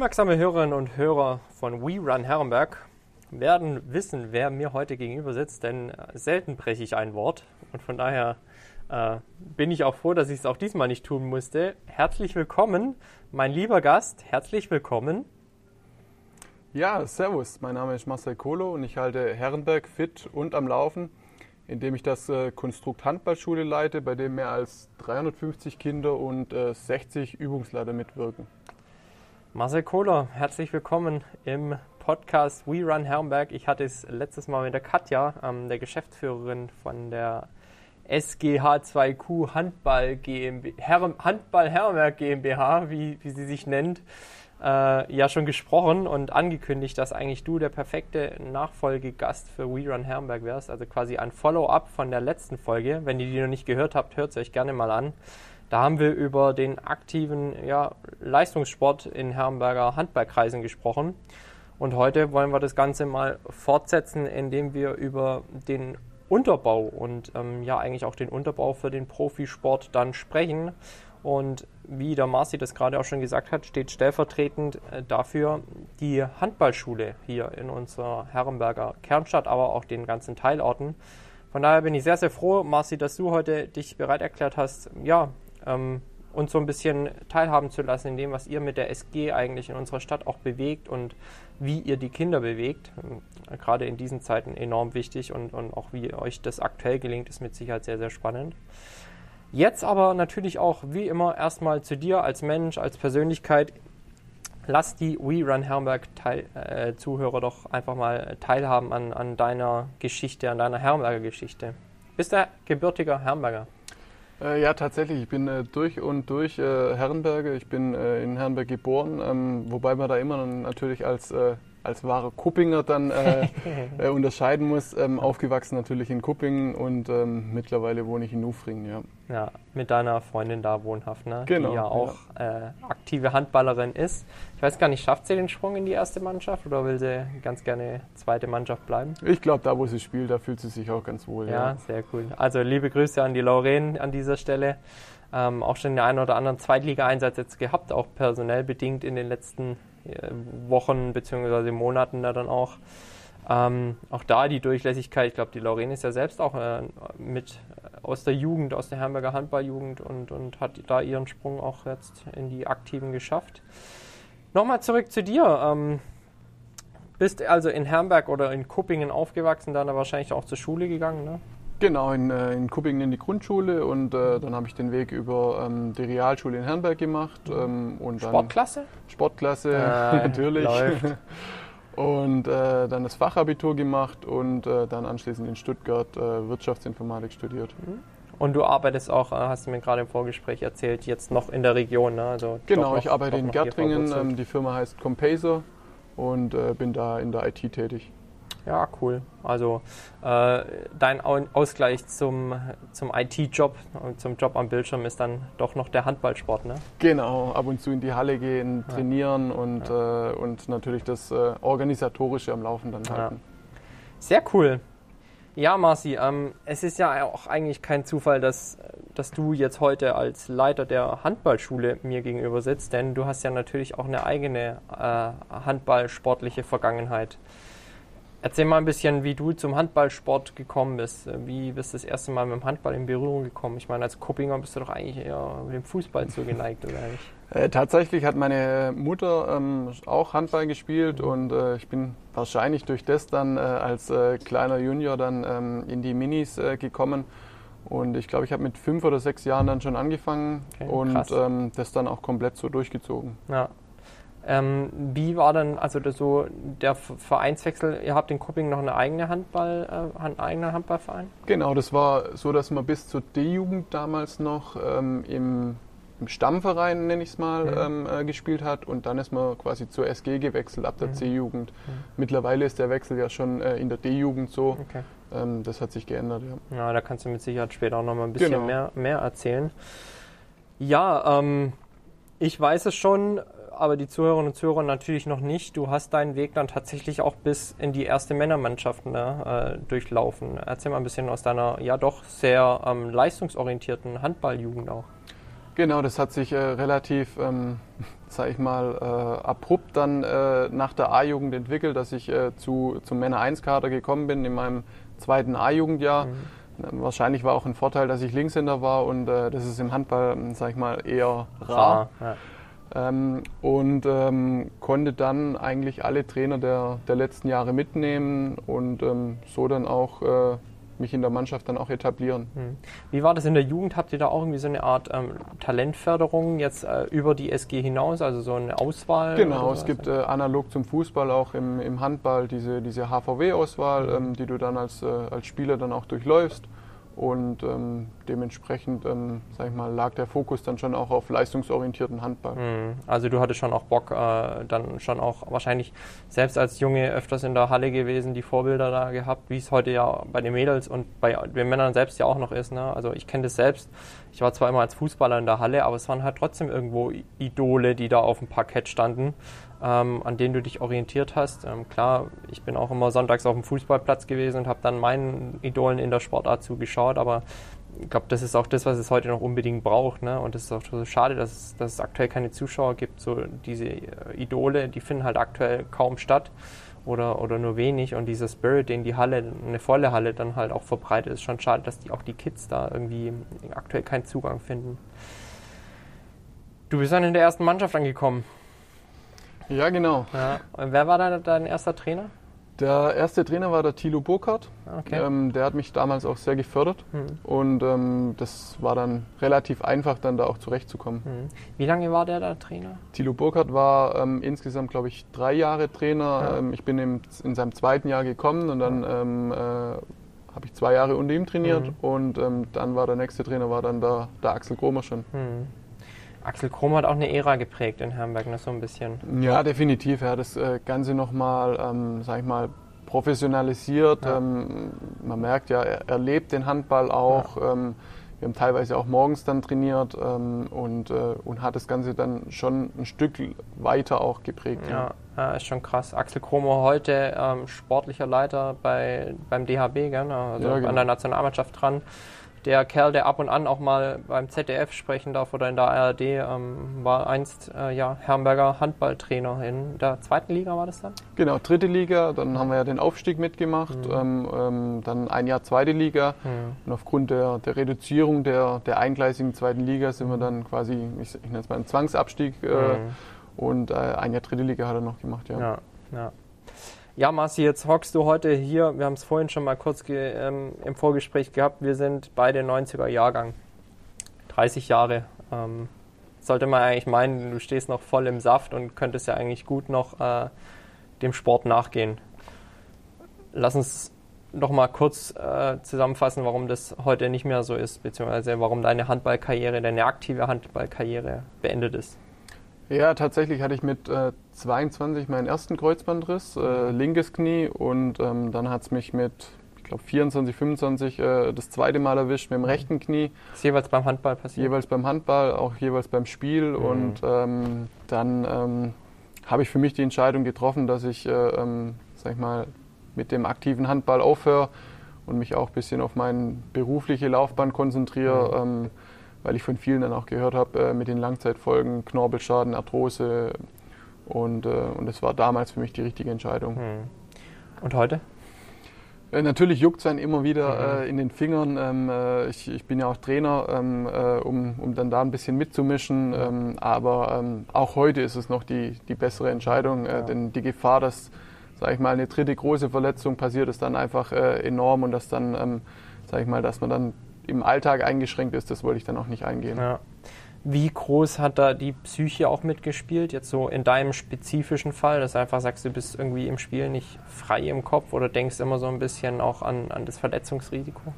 Aufmerksame Hörerinnen und Hörer von We Run Herrenberg werden wissen, wer mir heute gegenüber sitzt, denn selten breche ich ein Wort und von daher äh, bin ich auch froh, dass ich es auch diesmal nicht tun musste. Herzlich willkommen, mein lieber Gast, herzlich willkommen. Ja, servus, mein Name ist Marcel Kohlo und ich halte Herrenberg fit und am Laufen, indem ich das äh, Konstrukt Handballschule leite, bei dem mehr als 350 Kinder und äh, 60 Übungsleiter mitwirken. Marcel Kohler, herzlich willkommen im Podcast We Run Herrenberg. Ich hatte es letztes Mal mit der Katja, ähm, der Geschäftsführerin von der SGH2Q Handball, GmbH, Handball Herrenberg GmbH, wie, wie sie sich nennt, äh, ja schon gesprochen und angekündigt, dass eigentlich du der perfekte Nachfolgegast für We Run Herrenberg wärst. Also quasi ein Follow-up von der letzten Folge. Wenn ihr die noch nicht gehört habt, hört es euch gerne mal an. Da haben wir über den aktiven ja, Leistungssport in Herrenberger Handballkreisen gesprochen. Und heute wollen wir das Ganze mal fortsetzen, indem wir über den Unterbau und ähm, ja eigentlich auch den Unterbau für den Profisport dann sprechen. Und wie der Marci das gerade auch schon gesagt hat, steht stellvertretend äh, dafür die Handballschule hier in unserer Herrenberger Kernstadt, aber auch den ganzen Teilorten. Von daher bin ich sehr, sehr froh, Marci, dass du heute dich bereit erklärt hast, ja, ähm, uns so ein bisschen teilhaben zu lassen in dem, was ihr mit der SG eigentlich in unserer Stadt auch bewegt und wie ihr die Kinder bewegt. Ähm, gerade in diesen Zeiten enorm wichtig und, und auch wie euch das aktuell gelingt, ist mit Sicherheit sehr, sehr spannend. Jetzt aber natürlich auch wie immer erstmal zu dir als Mensch, als Persönlichkeit. Lass die We Run Herrenberg äh, Zuhörer doch einfach mal teilhaben an, an deiner Geschichte, an deiner Herrenberger Geschichte. Bist du gebürtiger Herrenberger? Äh, ja, tatsächlich. Ich bin äh, durch und durch äh, Herrenberger. Ich bin äh, in Herrenberg geboren, ähm, wobei man da immer natürlich als, äh, als wahre Kuppinger dann äh, unterscheiden muss. Ähm, aufgewachsen natürlich in Kuppingen und ähm, mittlerweile wohne ich in Nufringen, ja. Ja, mit deiner Freundin da wohnhaft, ne? Genau. Die ja auch ja. aktive Handballerin ist. Ich weiß gar nicht, schafft sie den Sprung in die erste Mannschaft oder will sie ganz gerne zweite Mannschaft bleiben? Ich glaube, da wo sie spielt, da fühlt sie sich auch ganz wohl. Ja, ja. sehr cool. Also liebe Grüße an die Lauren an dieser Stelle. Ähm, auch schon den einen oder anderen Zweitliga-Einsatz jetzt gehabt, auch personell bedingt in den letzten äh, Wochen bzw. Monaten da dann auch. Ähm, auch da die Durchlässigkeit, ich glaube, die Lauren ist ja selbst auch äh, mit aus der Jugend, aus der Herrenberger Handballjugend und, und hat da ihren Sprung auch jetzt in die Aktiven geschafft. Nochmal zurück zu dir. Ähm, bist also in Herrenberg oder in Kuppingen aufgewachsen, dann wahrscheinlich auch zur Schule gegangen, ne? Genau, in, äh, in Kuppingen in die Grundschule und äh, dann habe ich den Weg über ähm, die Realschule in Herrenberg gemacht. Ähm, und Sportklasse? Sportklasse, äh, natürlich. Und äh, dann das Fachabitur gemacht und äh, dann anschließend in Stuttgart äh, Wirtschaftsinformatik studiert. Mhm. Und du arbeitest auch, äh, hast du mir gerade im Vorgespräch erzählt, jetzt noch in der Region. Ne? Also genau, noch, ich arbeite in Gärtringen. Ähm, die Firma heißt Compaser und äh, bin da in der IT tätig. Ja, cool. Also äh, dein Ausgleich zum, zum IT-Job und zum Job am Bildschirm ist dann doch noch der Handballsport, ne? Genau, ab und zu in die Halle gehen, trainieren ja. und, ja. Äh, und natürlich das äh, Organisatorische am Laufen dann halten. Ja. Sehr cool. Ja, Marci, ähm, es ist ja auch eigentlich kein Zufall, dass, dass du jetzt heute als Leiter der Handballschule mir gegenüber sitzt, denn du hast ja natürlich auch eine eigene äh, handballsportliche Vergangenheit. Erzähl mal ein bisschen, wie du zum Handballsport gekommen bist. Wie bist du das erste Mal mit dem Handball in Berührung gekommen? Ich meine, als Kuppinger bist du doch eigentlich eher dem Fußball zugeneigt, oder nicht? Äh, tatsächlich hat meine Mutter ähm, auch Handball gespielt und äh, ich bin wahrscheinlich durch das dann äh, als äh, kleiner Junior dann ähm, in die Minis äh, gekommen. Und ich glaube, ich habe mit fünf oder sechs Jahren dann schon angefangen okay, und ähm, das dann auch komplett so durchgezogen. Ja, ähm, wie war dann also das so der Vereinswechsel? Ihr habt in Kupping noch eine eigene Handball, äh, einen eigenen Handballverein? Genau, das war so, dass man bis zur D-Jugend damals noch ähm, im, im, Stammverein, nenne ich es mal, mhm. ähm, äh, gespielt hat und dann ist man quasi zur SG gewechselt ab der mhm. C-Jugend. Mhm. Mittlerweile ist der Wechsel ja schon äh, in der D-Jugend so. Okay. Ähm, das hat sich geändert, ja. Ja, da kannst du mit Sicherheit später auch noch mal ein bisschen genau. mehr, mehr erzählen. Ja, ähm, ich weiß es schon, aber die Zuhörerinnen und Zuhörer natürlich noch nicht. Du hast deinen Weg dann tatsächlich auch bis in die erste Männermannschaft ne, äh, durchlaufen. Erzähl mal ein bisschen aus deiner ja doch sehr ähm, leistungsorientierten Handballjugend auch. Genau, das hat sich äh, relativ ähm, sage ich mal, äh, abrupt dann äh, nach der A-Jugend entwickelt, dass ich äh, zu, zum Männer-1-Kader gekommen bin in meinem zweiten A-Jugendjahr. Mhm. Wahrscheinlich war auch ein Vorteil, dass ich Linkshänder war und äh, das ist im Handball, sag ich mal, eher rar. Ja. Ähm, und ähm, konnte dann eigentlich alle Trainer der, der letzten Jahre mitnehmen und ähm, so dann auch äh, mich in der Mannschaft dann auch etablieren. Hm. Wie war das in der Jugend? Habt ihr da auch irgendwie so eine Art ähm, Talentförderung jetzt äh, über die SG hinaus, also so eine Auswahl? Genau, es gibt äh, analog zum Fußball auch im, im Handball diese, diese HVW-Auswahl, mhm. ähm, die du dann als, äh, als Spieler dann auch durchläufst. Und ähm, dementsprechend, ähm, sag ich mal, lag der Fokus dann schon auch auf leistungsorientierten Handball. Mhm. Also du hattest schon auch Bock, äh, dann schon auch wahrscheinlich selbst als Junge öfters in der Halle gewesen, die Vorbilder da gehabt, wie es heute ja bei den Mädels und bei den Männern selbst ja auch noch ist. Ne? Also ich kenne das selbst. Ich war zwar immer als Fußballer in der Halle, aber es waren halt trotzdem irgendwo Idole, die da auf dem Parkett standen ähm, an denen du dich orientiert hast. Ähm, klar, ich bin auch immer sonntags auf dem Fußballplatz gewesen und habe dann meinen Idolen in der Sportart zugeschaut, aber ich glaube, das ist auch das, was es heute noch unbedingt braucht. Ne? Und es ist auch so schade, dass es, dass es aktuell keine Zuschauer gibt. So diese äh, Idole, die finden halt aktuell kaum statt oder, oder nur wenig. Und dieser Spirit, den die Halle, eine volle Halle dann halt auch verbreitet, ist schon schade, dass die, auch die Kids da irgendwie aktuell keinen Zugang finden. Du bist dann in der ersten Mannschaft angekommen. Ja, genau. Ja. Und wer war da dein erster Trainer? Der erste Trainer war der Thilo Burkhardt. Okay. Ähm, der hat mich damals auch sehr gefördert hm. und ähm, das war dann relativ einfach, dann da auch zurechtzukommen. Hm. Wie lange war der da Trainer? Thilo Burkhardt war ähm, insgesamt, glaube ich, drei Jahre Trainer. Ja. Ähm, ich bin im, in seinem zweiten Jahr gekommen und dann ähm, äh, habe ich zwei Jahre unter ihm trainiert hm. und ähm, dann war der nächste Trainer war dann der, der Axel Kromer schon. Axel Krom hat auch eine Ära geprägt in Herrenberg, ne, so ein bisschen. Ja, definitiv. Er hat das äh, Ganze nochmal, ähm, sag ich mal, professionalisiert. Ja. Ähm, man merkt ja, er, er, lebt den Handball auch. Ja. Ähm, wir haben teilweise auch morgens dann trainiert ähm, und, äh, und hat das Ganze dann schon ein Stück weiter auch geprägt. Ja, ja. ist schon krass. Axel Kromer heute ähm, sportlicher Leiter bei, beim DHB, gell? Ne, also genau. an der Nationalmannschaft dran der Kerl, der ab und an auch mal beim ZDF sprechen darf oder in der ARD, ähm, war einst äh, ja, Herrenberger Handballtrainer. In der zweiten Liga war das dann? Genau, dritte Liga. Dann haben wir ja den Aufstieg mitgemacht. Mhm. Ähm, ähm, dann ein Jahr zweite Liga. Mhm. Und aufgrund der, der Reduzierung der, der eingleisigen zweiten Liga sind wir mhm. dann quasi, ich, ich nenne es mal einen Zwangsabstieg. Äh, mhm. und äh, ein Jahr dritte Liga hat er noch gemacht, ja. ja, ja. Ja, Marci, jetzt hockst du heute hier. Wir haben es vorhin schon mal kurz ähm, im Vorgespräch gehabt. Wir sind beide 90er Jahrgang. 30 Jahre. Ähm, sollte man eigentlich meinen, du stehst noch voll im Saft und könntest ja eigentlich gut noch äh, dem Sport nachgehen. Lass uns noch mal kurz äh, zusammenfassen, warum das heute nicht mehr so ist, beziehungsweise warum deine Handballkarriere, deine aktive Handballkarriere beendet ist. Ja, tatsächlich hatte ich mit äh, 22 meinen ersten Kreuzbandriss, äh, linkes Knie und ähm, dann hat es mich mit, ich glaube 24, 25 äh, das zweite Mal erwischt mit dem rechten Knie. Das ist jeweils beim Handball passiert? Jeweils beim Handball, auch jeweils beim Spiel mhm. und ähm, dann ähm, habe ich für mich die Entscheidung getroffen, dass ich, äh, ähm, sag ich mal, mit dem aktiven Handball aufhöre und mich auch ein bisschen auf meine berufliche Laufbahn konzentriere. Mhm ähm, weil ich von vielen dann auch gehört habe äh, mit den Langzeitfolgen, Knorpelschaden, Arthrose. Und, äh, und das war damals für mich die richtige Entscheidung. Hm. Und heute? Äh, natürlich juckt es einen immer wieder mhm. äh, in den Fingern. Ähm, äh, ich, ich, bin ja auch Trainer, ähm, äh, um, um dann da ein bisschen mitzumischen. Ähm, aber ähm, auch heute ist es noch die, die bessere Entscheidung, ja. denn die Gefahr, dass, sage ich mal, eine dritte große Verletzung passiert, ist dann einfach enorm und dass dann, ähm, sage ich mal, dass man dann im Alltag eingeschränkt ist, das wollte ich dann auch nicht eingehen. Ja. Wie groß hat da die Psyche auch mitgespielt, jetzt so in deinem spezifischen Fall, dass du einfach sagst, du bist irgendwie im Spiel nicht frei im Kopf oder denkst immer so ein bisschen auch an, an das Verletzungsrisiko?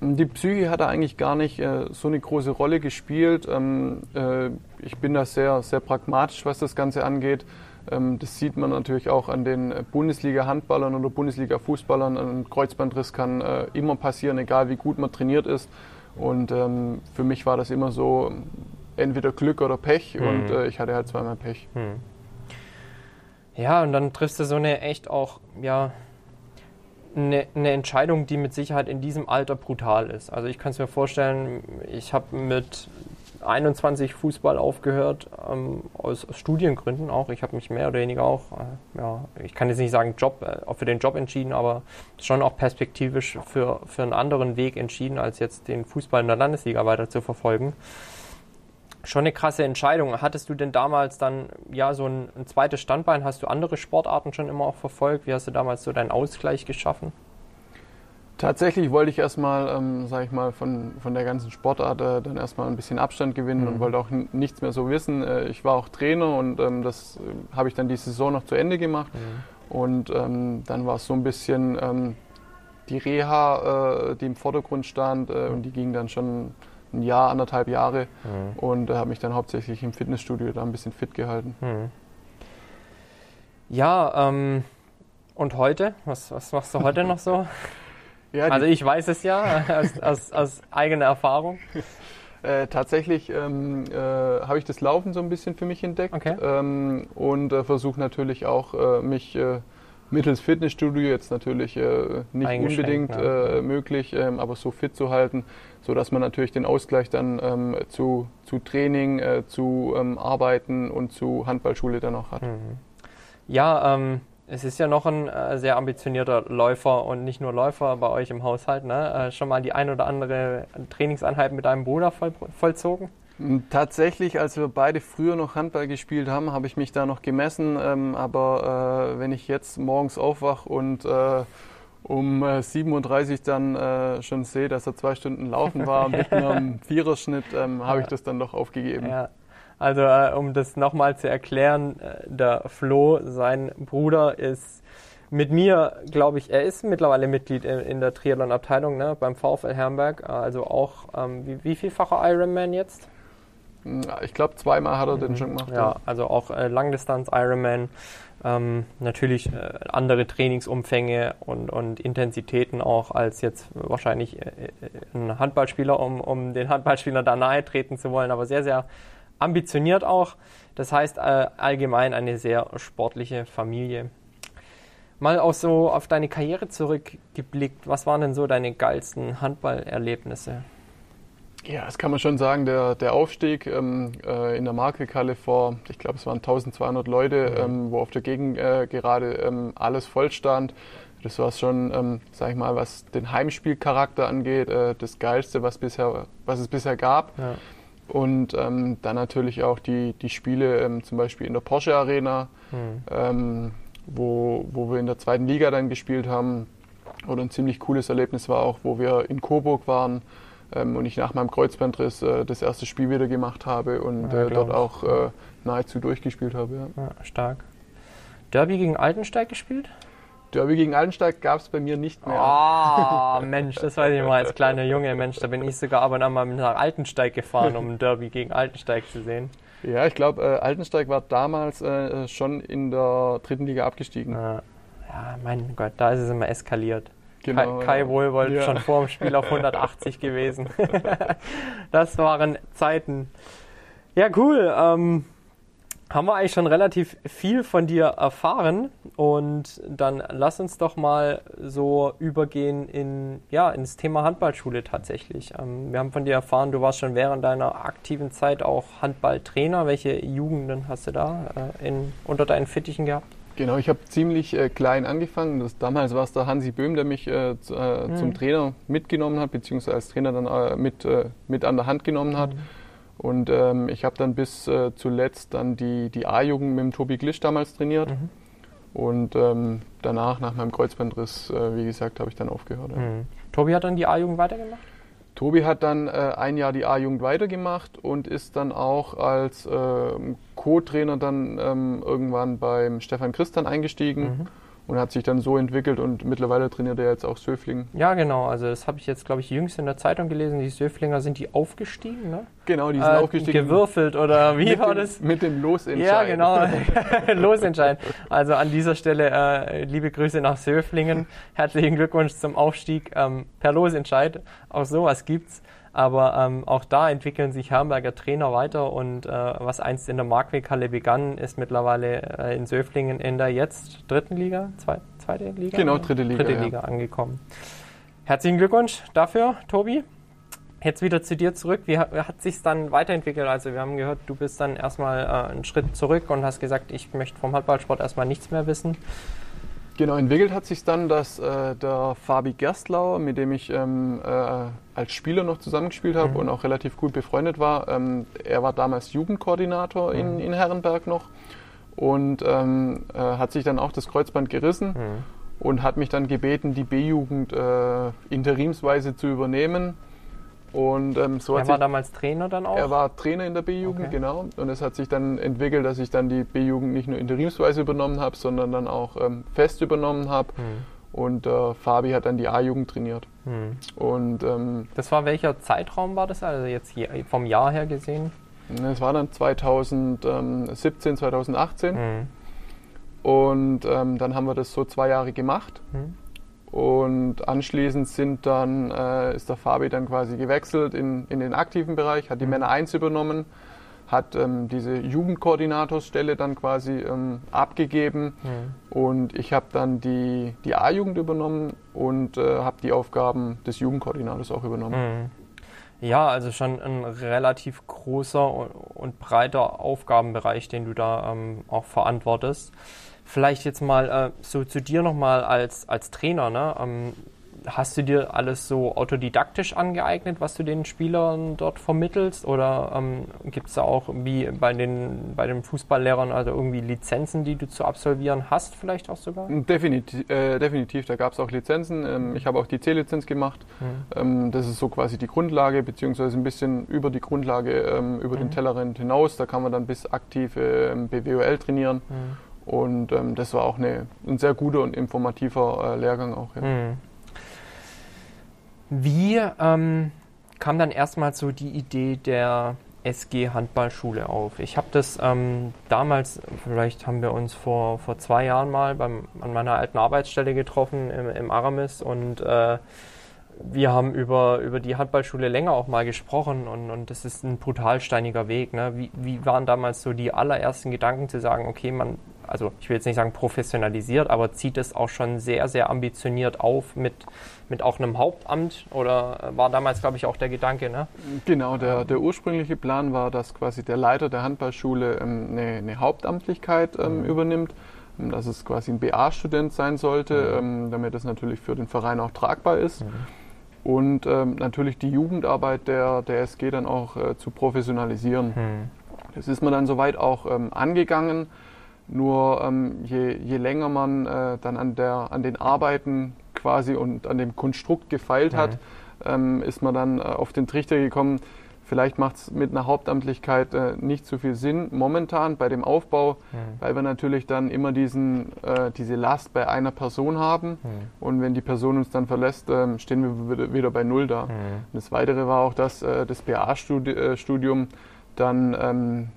Die Psyche hat da eigentlich gar nicht äh, so eine große Rolle gespielt. Ähm, äh, ich bin da sehr, sehr pragmatisch, was das Ganze angeht. Ähm, das sieht man natürlich auch an den Bundesliga-Handballern oder Bundesliga-Fußballern. Ein Kreuzbandriss kann äh, immer passieren, egal wie gut man trainiert ist. Und ähm, für mich war das immer so entweder Glück oder Pech mhm. und äh, ich hatte halt zweimal Pech. Mhm. Ja, und dann triffst du so eine echt auch, ja, eine, eine, Entscheidung, die mit Sicherheit in diesem Alter brutal ist. Also ich kann es mir vorstellen, ich habe mit 21 Fußball aufgehört, ähm, aus, aus, Studiengründen auch. Ich habe mich mehr oder weniger auch, äh, ja, ich kann jetzt nicht sagen Job, äh, für den Job entschieden, aber schon auch perspektivisch für, für einen anderen Weg entschieden, als jetzt den Fußball in der Landesliga weiter zu verfolgen. Schon eine krasse Entscheidung. Hattest du denn damals dann ja so ein, ein zweites Standbein? Hast du andere Sportarten schon immer auch verfolgt? Wie hast du damals so deinen Ausgleich geschaffen? Tatsächlich wollte ich erstmal, ähm, sage ich mal, von, von der ganzen Sportart äh, dann erstmal ein bisschen Abstand gewinnen mhm. und wollte auch nichts mehr so wissen. Äh, ich war auch Trainer und ähm, das äh, habe ich dann die Saison noch zu Ende gemacht. Mhm. Und ähm, dann war es so ein bisschen ähm, die Reha, äh, die im Vordergrund stand mhm. und die ging dann schon ein Jahr, anderthalb Jahre mhm. und habe mich dann hauptsächlich im Fitnessstudio da ein bisschen fit gehalten. Mhm. Ja, ähm, und heute? Was, was machst du heute noch so? Ja, also ich weiß es ja aus, aus, aus eigener Erfahrung. Äh, tatsächlich ähm, äh, habe ich das Laufen so ein bisschen für mich entdeckt okay. ähm, und äh, versuche natürlich auch äh, mich äh, mittels Fitnessstudio jetzt natürlich äh, nicht unbedingt ja. möglich, ähm, aber so fit zu halten, so dass man natürlich den Ausgleich dann ähm, zu, zu Training, zu ähm, Arbeiten und zu Handballschule dann auch hat. Mhm. Ja, ähm, es ist ja noch ein äh, sehr ambitionierter Läufer und nicht nur Läufer bei euch im Haushalt. Ne? Äh, schon mal die ein oder andere Trainingseinheit mit deinem Bruder voll, vollzogen? Hm, tatsächlich, als wir beide früher noch Handball gespielt haben, habe ich mich da noch gemessen. Ähm, aber äh, wenn ich jetzt morgens aufwache und äh, um 37 äh, dann äh, schon sehe, dass er zwei Stunden laufen war mit einem Viererschnitt, ähm, habe ich das dann doch aufgegeben. Ja. Also äh, um das nochmal zu erklären, äh, der Flo, sein Bruder, ist mit mir, glaube ich, er ist mittlerweile Mitglied in, in der Triathlon-Abteilung ne, beim VfL Herrenberg. Äh, also auch, ähm, wie, wie vielfacher Ironman jetzt? Ich glaube, zweimal hat er mhm. den schon gemacht. Ja, ja. also auch äh, Langdistanz-Ironman. Ähm, natürlich äh, andere Trainingsumfänge und, und Intensitäten auch als jetzt wahrscheinlich äh, ein Handballspieler, um, um den Handballspieler da nahe treten zu wollen, aber sehr, sehr ambitioniert auch. Das heißt äh, allgemein eine sehr sportliche Familie. Mal auch so auf deine Karriere zurückgeblickt, was waren denn so deine geilsten Handballerlebnisse? Ja, das kann man schon sagen. Der, der Aufstieg ähm, äh, in der Markekalle vor, ich glaube, es waren 1200 Leute, mhm. ähm, wo auf der Gegend äh, gerade ähm, alles voll stand. Das war schon, ähm, sag ich mal, was den Heimspielcharakter angeht, äh, das Geilste, was, bisher, was es bisher gab. Ja. Und ähm, dann natürlich auch die, die Spiele ähm, zum Beispiel in der Porsche Arena, mhm. ähm, wo, wo wir in der zweiten Liga dann gespielt haben. Oder ein ziemlich cooles Erlebnis war auch, wo wir in Coburg waren ähm, und ich nach meinem Kreuzbandriss äh, das erste Spiel wieder gemacht habe und ja, äh, dort auch äh, nahezu durchgespielt habe. Ja. Ja, stark. Derby gegen Altensteig gespielt? Derby gegen Altensteig gab es bei mir nicht mehr. Ah, oh, Mensch, das weiß ich mal als kleiner Junge. Mensch, da bin ich sogar aber dann mal nach Altensteig gefahren, um ein Derby gegen Altensteig zu sehen. Ja, ich glaube, äh, Altensteig war damals äh, schon in der dritten Liga abgestiegen. Ja. ja, mein Gott, da ist es immer eskaliert. Genau, Kai, Kai ja. Wohlwold ja. schon vor dem Spiel auf 180 gewesen. das waren Zeiten. Ja, cool. Ähm, haben wir eigentlich schon relativ viel von dir erfahren und dann lass uns doch mal so übergehen in, ja, ins Thema Handballschule tatsächlich. Ähm, wir haben von dir erfahren, du warst schon während deiner aktiven Zeit auch Handballtrainer. Welche Jugenden hast du da äh, in, unter deinen Fittichen gehabt? Genau, ich habe ziemlich äh, klein angefangen. Das, damals war es der Hansi Böhm, der mich äh, mhm. zum Trainer mitgenommen hat, beziehungsweise als Trainer dann äh, mit, äh, mit an der Hand genommen hat. Mhm. Und ähm, ich habe dann bis äh, zuletzt dann die, die A-Jugend mit dem Tobi Glisch damals trainiert. Mhm. Und ähm, danach, nach meinem Kreuzbandriss, äh, wie gesagt, habe ich dann aufgehört. Ja. Mhm. Tobi hat dann die A-Jugend weitergemacht? Tobi hat dann äh, ein Jahr die A-Jugend weitergemacht und ist dann auch als ähm, Co-Trainer dann ähm, irgendwann beim Stefan Christian eingestiegen. Mhm und hat sich dann so entwickelt und mittlerweile trainiert er jetzt auch Söfling. Ja, genau. Also das habe ich jetzt, glaube ich, jüngst in der Zeitung gelesen. Die Söflinger sind die aufgestiegen, ne? Genau, die sind äh, aufgestiegen. Gewürfelt oder wie war dem, das? Mit dem Losentscheid. Ja, genau. Losentscheid. Also an dieser Stelle äh, liebe Grüße nach Söflingen. Herzlichen Glückwunsch zum Aufstieg ähm, per Losentscheid. Auch sowas gibt's. Aber ähm, auch da entwickeln sich Herrenberger Trainer weiter und äh, was einst in der Markweghalle begann, ist mittlerweile äh, in Söflingen in der jetzt dritten Liga, zwei, zweite Liga? Genau, dritte Liga. Dritte ja. Liga angekommen. Herzlichen Glückwunsch dafür, Tobi. Jetzt wieder zu dir zurück. Wie hat, hat sich dann weiterentwickelt? Also wir haben gehört, du bist dann erstmal äh, einen Schritt zurück und hast gesagt, ich möchte vom Handballsport erstmal nichts mehr wissen. Genau, entwickelt hat sich dann, dass äh, der Fabi Gerstlauer, mit dem ich ähm, äh, als Spieler noch zusammengespielt habe mhm. und auch relativ gut befreundet war, ähm, er war damals Jugendkoordinator mhm. in, in Herrenberg noch und ähm, äh, hat sich dann auch das Kreuzband gerissen mhm. und hat mich dann gebeten, die B-Jugend äh, interimsweise zu übernehmen. Und, ähm, so er war sich, damals Trainer dann auch? Er war Trainer in der B-Jugend, okay. genau. Und es hat sich dann entwickelt, dass ich dann die B-Jugend nicht nur interimsweise übernommen habe, sondern dann auch ähm, fest übernommen habe. Hm. Und äh, Fabi hat dann die A-Jugend trainiert. Hm. Und, ähm, das war welcher Zeitraum war das? Also jetzt hier vom Jahr her gesehen? Es war dann 2017, 2018. Hm. Und ähm, dann haben wir das so zwei Jahre gemacht. Und anschließend sind dann, äh, ist der Fabi dann quasi gewechselt in, in den aktiven Bereich, hat die mhm. Männer 1 übernommen, hat ähm, diese Jugendkoordinatorsstelle dann quasi ähm, abgegeben mhm. und ich habe dann die, die A-Jugend übernommen und äh, habe die Aufgaben des Jugendkoordinators auch übernommen. Mhm. Ja, also schon ein relativ großer und, und breiter Aufgabenbereich, den du da ähm, auch verantwortest. Vielleicht jetzt mal äh, so zu dir nochmal als, als Trainer. Ne? Ähm, hast du dir alles so autodidaktisch angeeignet, was du den Spielern dort vermittelst? Oder ähm, gibt es da auch wie bei den, bei den Fußballlehrern also irgendwie Lizenzen, die du zu absolvieren hast, vielleicht auch sogar? Definitiv, äh, definitiv. da gab es auch Lizenzen. Ähm, ich habe auch die C-Lizenz gemacht. Mhm. Ähm, das ist so quasi die Grundlage, beziehungsweise ein bisschen über die Grundlage, ähm, über mhm. den Tellerrand hinaus. Da kann man dann bis aktive ähm, BWOL trainieren. Mhm. Und ähm, das war auch eine, ein sehr guter und informativer äh, Lehrgang auch. Ja. Mhm. Wie ähm, kam dann erstmal so die Idee der SG Handballschule auf? Ich habe das ähm, damals, vielleicht haben wir uns vor, vor zwei Jahren mal beim, an meiner alten Arbeitsstelle getroffen im, im Aramis und äh, wir haben über, über die Handballschule länger auch mal gesprochen und, und das ist ein brutal steiniger Weg. Ne? Wie, wie waren damals so die allerersten Gedanken zu sagen, okay, man also ich will jetzt nicht sagen professionalisiert, aber zieht es auch schon sehr, sehr ambitioniert auf mit, mit auch einem Hauptamt oder war damals, glaube ich, auch der Gedanke, ne? Genau, der, der ursprüngliche Plan war, dass quasi der Leiter der Handballschule ähm, eine, eine, Hauptamtlichkeit ähm, mhm. übernimmt, ähm, dass es quasi ein BA-Student sein sollte, mhm. ähm, damit das natürlich für den Verein auch tragbar ist. Mhm. Und ähm, natürlich die Jugendarbeit der, der SG dann auch äh, zu professionalisieren. Mhm. Das ist man dann soweit auch ähm, angegangen. Nur ähm, je, je, länger man äh, dann an, der, an den Arbeiten quasi und an dem Konstrukt gefeilt mhm. hat, ähm, ist man dann äh, auf den Trichter gekommen, vielleicht macht es mit einer Hauptamtlichkeit äh, nicht so viel Sinn momentan bei dem Aufbau, mhm. weil wir natürlich dann immer diesen, äh, diese Last bei einer Person haben. Mhm. Und wenn die Person uns dann verlässt, ähm, stehen wir wieder bei Null da. Mhm. Das Weitere war auch, dass äh, das BA-Studium äh, dann ähm,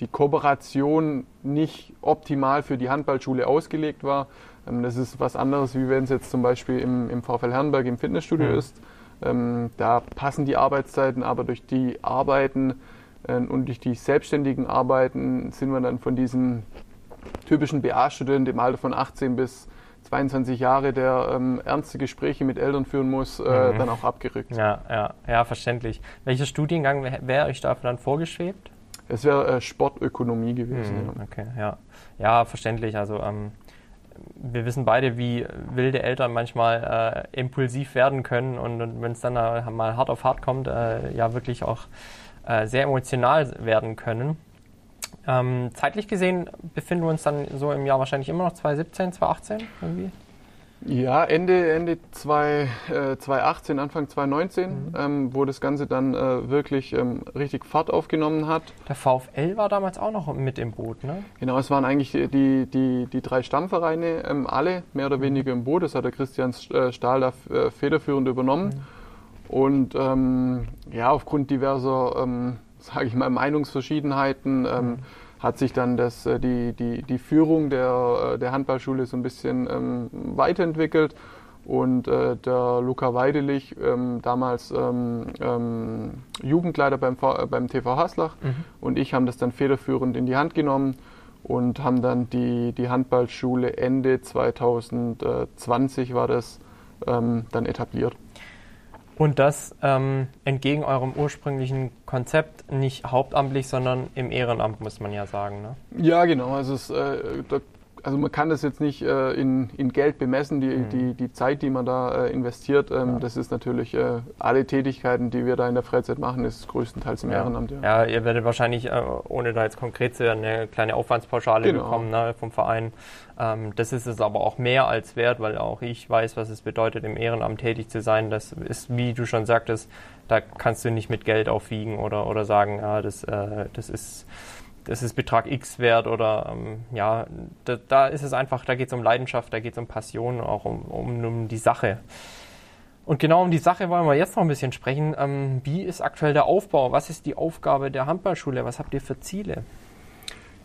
die Kooperation nicht optimal für die Handballschule ausgelegt war. Ähm, das ist was anderes, wie wenn es jetzt zum Beispiel im, im VfL Herrenberg im Fitnessstudio mhm. ist. Ähm, da passen die Arbeitszeiten, aber durch die Arbeiten äh, und durch die selbstständigen Arbeiten sind wir dann von diesem typischen BA-Student im Alter von 18 bis 22 Jahre, der ähm, ernste Gespräche mit Eltern führen muss, äh, mhm. dann auch abgerückt. Ja, ja, ja, verständlich. Welcher Studiengang wäre euch dafür dann vorgeschwebt? Es wäre äh, Sportökonomie gewesen. Mhm, ja. Okay, ja. Ja, verständlich. Also ähm, wir wissen beide, wie wilde Eltern manchmal äh, impulsiv werden können und, und wenn es dann äh, mal hart auf hart kommt, äh, ja wirklich auch äh, sehr emotional werden können. Ähm, zeitlich gesehen befinden wir uns dann so im Jahr wahrscheinlich immer noch 2017, 2018 irgendwie? Ja, Ende, Ende 2, äh, 2018, Anfang 2019, mhm. ähm, wo das Ganze dann äh, wirklich ähm, richtig Fahrt aufgenommen hat. Der VfL war damals auch noch mit im Boot, ne? Genau, es waren eigentlich die, die, die drei Stammvereine, ähm, alle mehr oder mhm. weniger im Boot. Das hat der Christian äh, Stahl da äh, federführend übernommen. Mhm. Und ähm, ja, aufgrund diverser, ähm, sage ich mal, Meinungsverschiedenheiten ähm, mhm hat sich dann das, äh, die, die, die Führung der, äh, der Handballschule so ein bisschen ähm, weiterentwickelt. Und äh, der Luca Weidelich, ähm, damals ähm, ähm, Jugendleiter beim, v, äh, beim TV Haslach, mhm. und ich haben das dann federführend in die Hand genommen und haben dann die, die Handballschule Ende 2020 war das ähm, dann etabliert. Und das ähm, entgegen eurem ursprünglichen Konzept nicht hauptamtlich, sondern im Ehrenamt, muss man ja sagen. Ne? Ja, genau. Also es, äh, da also man kann das jetzt nicht äh, in, in, Geld bemessen, die, mhm. die, die Zeit, die man da äh, investiert. Ähm, ja. Das ist natürlich äh, alle Tätigkeiten, die wir da in der Freizeit machen, ist größtenteils im ja. Ehrenamt. Ja. ja. ihr werdet wahrscheinlich, äh, ohne da jetzt konkret zu werden, eine kleine Aufwandspauschale genau. bekommen ne, vom Verein. Ähm, das ist es aber auch mehr als wert, weil auch ich weiß, was es bedeutet, im Ehrenamt tätig zu sein. Das ist, wie du schon sagtest, da kannst du nicht mit Geld aufwiegen oder, oder sagen, ja, das, äh, das ist das ist Betrag X wert oder ähm, ja, da, da, ist es einfach, da geht es um Leidenschaft, da geht es um Passion, auch um, um, um, die Sache. Und genau um die Sache wollen wir jetzt noch ein bisschen sprechen. Ähm, wie ist aktuell der Aufbau? Was ist die Aufgabe der Handballschule? Was habt ihr für Ziele?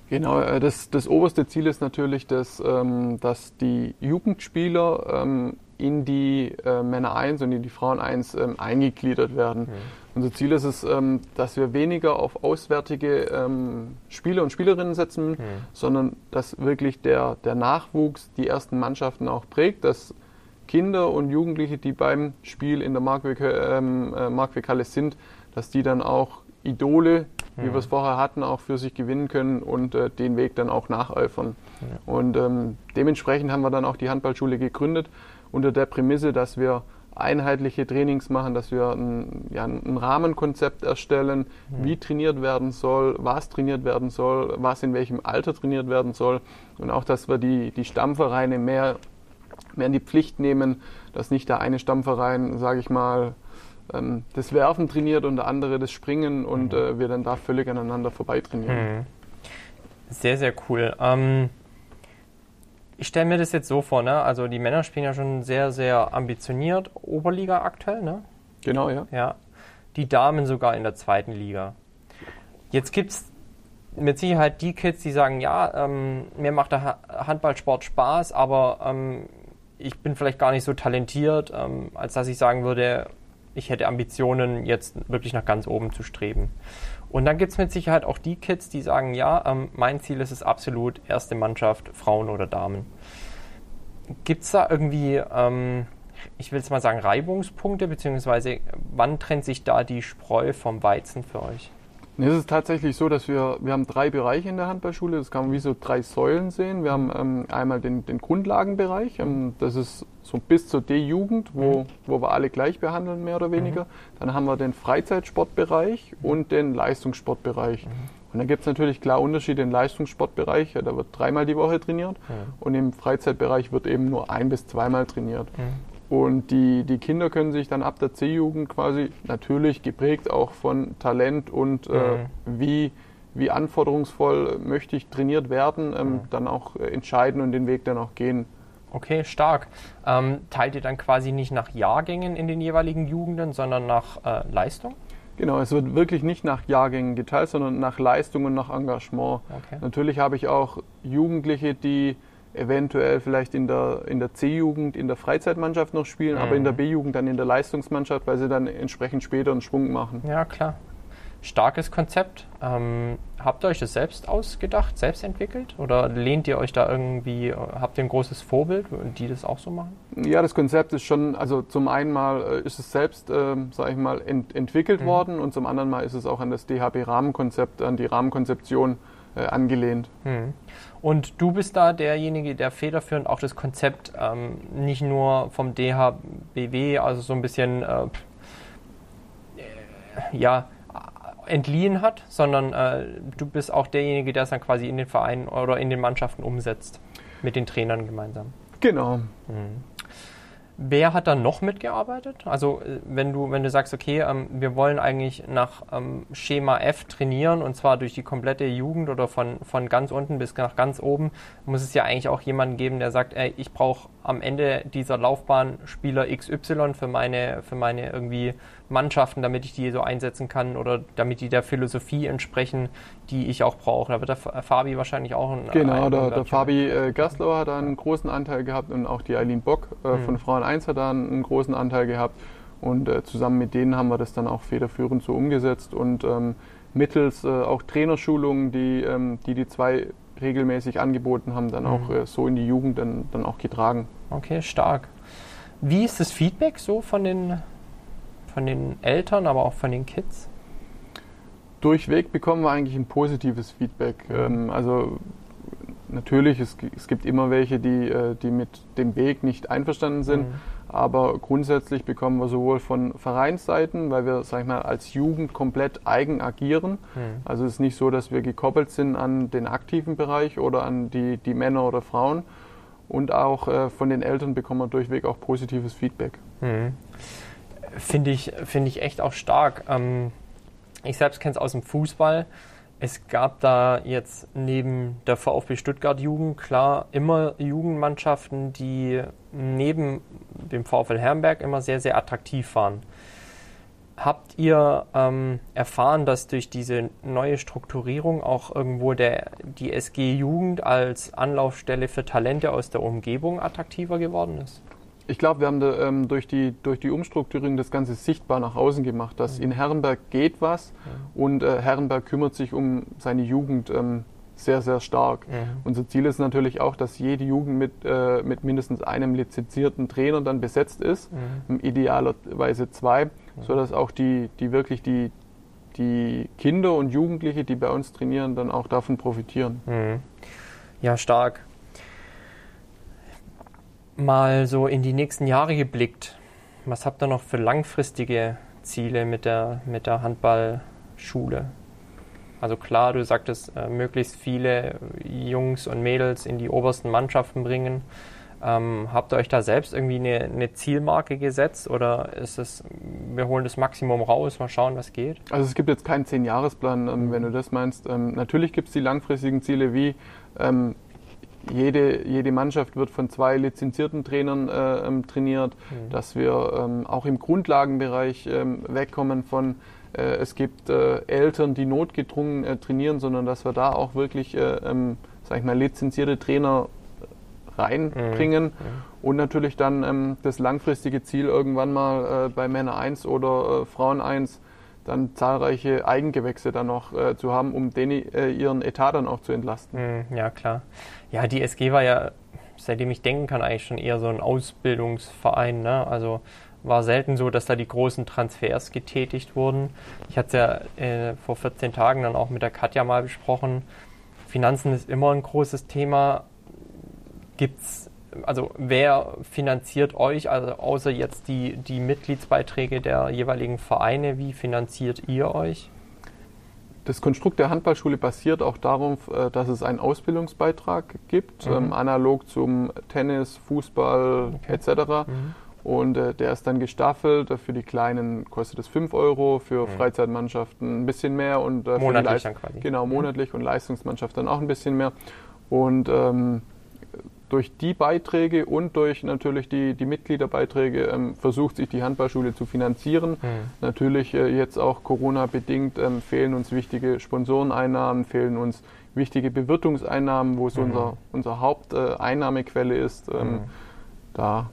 Genau, äh, das, das oberste Ziel ist natürlich, dass, ähm, dass die Jugendspieler ähm, in die äh, Männer 1 und in die Frauen 1 ähm, eingegliedert werden. Mhm. Unser Ziel ist es, ähm, dass wir weniger auf auswärtige ähm, Spieler und Spielerinnen setzen, mhm. sondern dass wirklich der, der Nachwuchs die ersten Mannschaften auch prägt, dass Kinder und Jugendliche, die beim Spiel in der Markweg, ähm, äh, Markweghalle sind, dass die dann auch Idole, wie mhm. wir es vorher hatten, auch für sich gewinnen können und äh, den Weg dann auch nacheifern. Ja. Und ähm, dementsprechend haben wir dann auch die Handballschule gegründet, unter der Prämisse, dass wir einheitliche Trainings machen, dass wir ein, ja, ein Rahmenkonzept erstellen, mhm. wie trainiert werden soll, was trainiert werden soll, was in welchem Alter trainiert werden soll und auch, dass wir die, die Stammvereine mehr, mehr in die Pflicht nehmen, dass nicht der eine Stammverein, sage ich mal, ähm, das Werfen trainiert und der andere das Springen und mhm. äh, wir dann da völlig aneinander vorbei trainieren. Mhm. Sehr, sehr cool. Ähm ich stelle mir das jetzt so vor, ne? Also die Männer spielen ja schon sehr, sehr ambitioniert Oberliga aktuell, ne? Genau, ja. Ja. Die Damen sogar in der zweiten Liga. Jetzt gibt es mit Sicherheit die Kids, die sagen, ja, ähm, mir macht der Handballsport Spaß, aber ähm, ich bin vielleicht gar nicht so talentiert, ähm, als dass ich sagen würde, ich hätte Ambitionen, jetzt wirklich nach ganz oben zu streben. Und dann gibt es mit Sicherheit auch die Kids, die sagen, ja, ähm, mein Ziel ist es absolut, erste Mannschaft, Frauen oder Damen. Gibt es da irgendwie, ähm, ich will jetzt mal sagen, Reibungspunkte, beziehungsweise wann trennt sich da die Spreu vom Weizen für euch? Nee, es ist tatsächlich so, dass wir, wir haben drei Bereiche in der Handballschule. Das kann man wie so drei Säulen sehen. Wir haben ähm, einmal den, den Grundlagenbereich. Ähm, das ist so bis zur D-Jugend, wo, mhm. wo wir alle gleich behandeln, mehr oder weniger. Mhm. Dann haben wir den Freizeitsportbereich und den Leistungssportbereich. Mhm. Und da gibt es natürlich klar Unterschiede im Leistungssportbereich. Ja, da wird dreimal die Woche trainiert. Mhm. Und im Freizeitbereich wird eben nur ein bis zweimal trainiert. Und die, die Kinder können sich dann ab der C-Jugend quasi natürlich geprägt auch von Talent und äh, mhm. wie, wie anforderungsvoll möchte ich trainiert werden, ähm, mhm. dann auch äh, entscheiden und den Weg dann auch gehen. Okay, stark. Ähm, teilt ihr dann quasi nicht nach Jahrgängen in den jeweiligen Jugenden, sondern nach äh, Leistung? Genau, es wird wirklich nicht nach Jahrgängen geteilt, sondern nach Leistung und nach Engagement. Okay. Natürlich habe ich auch Jugendliche, die eventuell vielleicht in der, in der C-Jugend, in der Freizeitmannschaft noch spielen, mhm. aber in der mhm. B-Jugend dann in der Leistungsmannschaft, weil sie dann entsprechend später einen Schwung machen. Ja, klar. Starkes Konzept. Ähm, habt ihr euch das selbst ausgedacht, selbst entwickelt? Oder lehnt ihr euch da irgendwie, habt ihr ein großes Vorbild, die das auch so machen? Ja, das Konzept ist schon, also zum einen mal äh, ist es selbst, äh, sage ich mal, ent entwickelt mhm. worden und zum anderen mal ist es auch an das DHB-Rahmenkonzept, an die Rahmenkonzeption äh, angelehnt. Mhm. Und du bist da derjenige, der federführend auch das Konzept ähm, nicht nur vom DHBW, also so ein bisschen äh, ja, entliehen hat, sondern äh, du bist auch derjenige, der es dann quasi in den Vereinen oder in den Mannschaften umsetzt, mit den Trainern gemeinsam. Genau. Mhm. Wer hat da noch mitgearbeitet? Also äh, wenn du, wenn du sagst, okay, ähm, wir wollen eigentlich nach ähm, Schema F trainieren und zwar durch die komplette Jugend oder von, von ganz unten bis nach ganz oben, muss es ja eigentlich auch jemanden geben, der sagt, ey, ich brauche am Ende dieser Laufbahn Spieler XY für meine, für meine irgendwie Mannschaften, damit ich die so einsetzen kann oder damit die der Philosophie entsprechen, die ich auch brauche. Da wird der Fabi wahrscheinlich auch ein Genau, der, der Fabi äh, Gaslauer hat da einen großen Anteil gehabt und auch die Eileen Bock äh, mhm. von Frauen 1 hat da einen großen Anteil gehabt. Und äh, zusammen mit denen haben wir das dann auch federführend so umgesetzt und ähm, mittels äh, auch Trainerschulungen, die, ähm, die die zwei regelmäßig angeboten haben, dann mhm. auch äh, so in die Jugend dann, dann auch getragen. Okay, stark. Wie ist das Feedback so von den von den Eltern, aber auch von den Kids? Durchweg bekommen wir eigentlich ein positives Feedback. Ähm, also natürlich, es, es, gibt immer welche, die, äh, die mit dem Weg nicht einverstanden sind. Mhm. Aber grundsätzlich bekommen wir sowohl von Vereinsseiten, weil wir, sag ich mal, als Jugend komplett eigen agieren. Mhm. Also es ist nicht so, dass wir gekoppelt sind an den aktiven Bereich oder an die, die Männer oder Frauen. Und auch äh, von den Eltern bekommen wir durchweg auch positives Feedback. Mhm. Finde ich, find ich echt auch stark. Ähm, ich selbst kenne es aus dem Fußball. Es gab da jetzt neben der VfB Stuttgart Jugend klar immer Jugendmannschaften, die neben dem VfL Herrenberg immer sehr, sehr attraktiv waren. Habt ihr ähm, erfahren, dass durch diese neue Strukturierung auch irgendwo der, die SG Jugend als Anlaufstelle für Talente aus der Umgebung attraktiver geworden ist? Ich glaube, wir haben da, ähm, durch, die, durch die Umstrukturierung das Ganze sichtbar nach außen gemacht, dass mhm. in Herrenberg geht was mhm. und äh, Herrenberg kümmert sich um seine Jugend ähm, sehr, sehr stark. Mhm. Unser Ziel ist natürlich auch, dass jede Jugend mit, äh, mit mindestens einem lizenzierten Trainer dann besetzt ist, idealerweise zwei, sodass auch die, die wirklich die, die Kinder und Jugendliche, die bei uns trainieren, dann auch davon profitieren. Mhm. Ja, stark mal so in die nächsten Jahre geblickt, was habt ihr noch für langfristige Ziele mit der, mit der Handballschule? Also klar, du sagtest, äh, möglichst viele Jungs und Mädels in die obersten Mannschaften bringen. Ähm, habt ihr euch da selbst irgendwie eine, eine, Zielmarke gesetzt oder ist es, wir holen das Maximum raus, mal schauen, was geht? Also es gibt jetzt keinen Zehn-Jahres-Plan, ähm, wenn du das meinst. Ähm, natürlich gibt es die langfristigen Ziele wie ähm, jede, jede Mannschaft wird von zwei lizenzierten Trainern äh, ähm, trainiert, mhm. dass wir ähm, auch im Grundlagenbereich ähm, wegkommen von äh, es gibt äh, Eltern, die notgedrungen äh, trainieren, sondern dass wir da auch wirklich, äh, ähm, sag ich mal, lizenzierte Trainer reinbringen mhm. mhm. und natürlich dann ähm, das langfristige Ziel irgendwann mal äh, bei Männer 1 oder Frauen 1 dann zahlreiche Eigengewächse dann noch äh, zu haben, um den, äh, ihren Etat dann auch zu entlasten. Mhm, ja, klar. Ja, die SG war ja, seitdem ich denken kann, eigentlich schon eher so ein Ausbildungsverein. Ne? Also war selten so, dass da die großen Transfers getätigt wurden. Ich hatte es ja äh, vor 14 Tagen dann auch mit der Katja mal besprochen. Finanzen ist immer ein großes Thema. Gibt es also wer finanziert euch, also außer jetzt die, die Mitgliedsbeiträge der jeweiligen Vereine, wie finanziert ihr euch? Das Konstrukt der Handballschule basiert auch darauf, äh, dass es einen Ausbildungsbeitrag gibt, mhm. ähm, analog zum Tennis, Fußball okay. etc. Mhm. Und äh, der ist dann gestaffelt. Für die Kleinen kostet es 5 Euro, für mhm. Freizeitmannschaften ein bisschen mehr und äh, monatlich dann quasi. Genau, mhm. monatlich und Leistungsmannschaften dann auch ein bisschen mehr. Und ähm, durch die Beiträge und durch natürlich die, die Mitgliederbeiträge ähm, versucht sich die Handballschule zu finanzieren. Mhm. Natürlich äh, jetzt auch Corona-bedingt ähm, fehlen uns wichtige Sponsoreneinnahmen, fehlen uns wichtige Bewirtungseinnahmen, wo es mhm. unser, unser Haupteinnahmequelle äh, ist. Ähm, mhm. Da.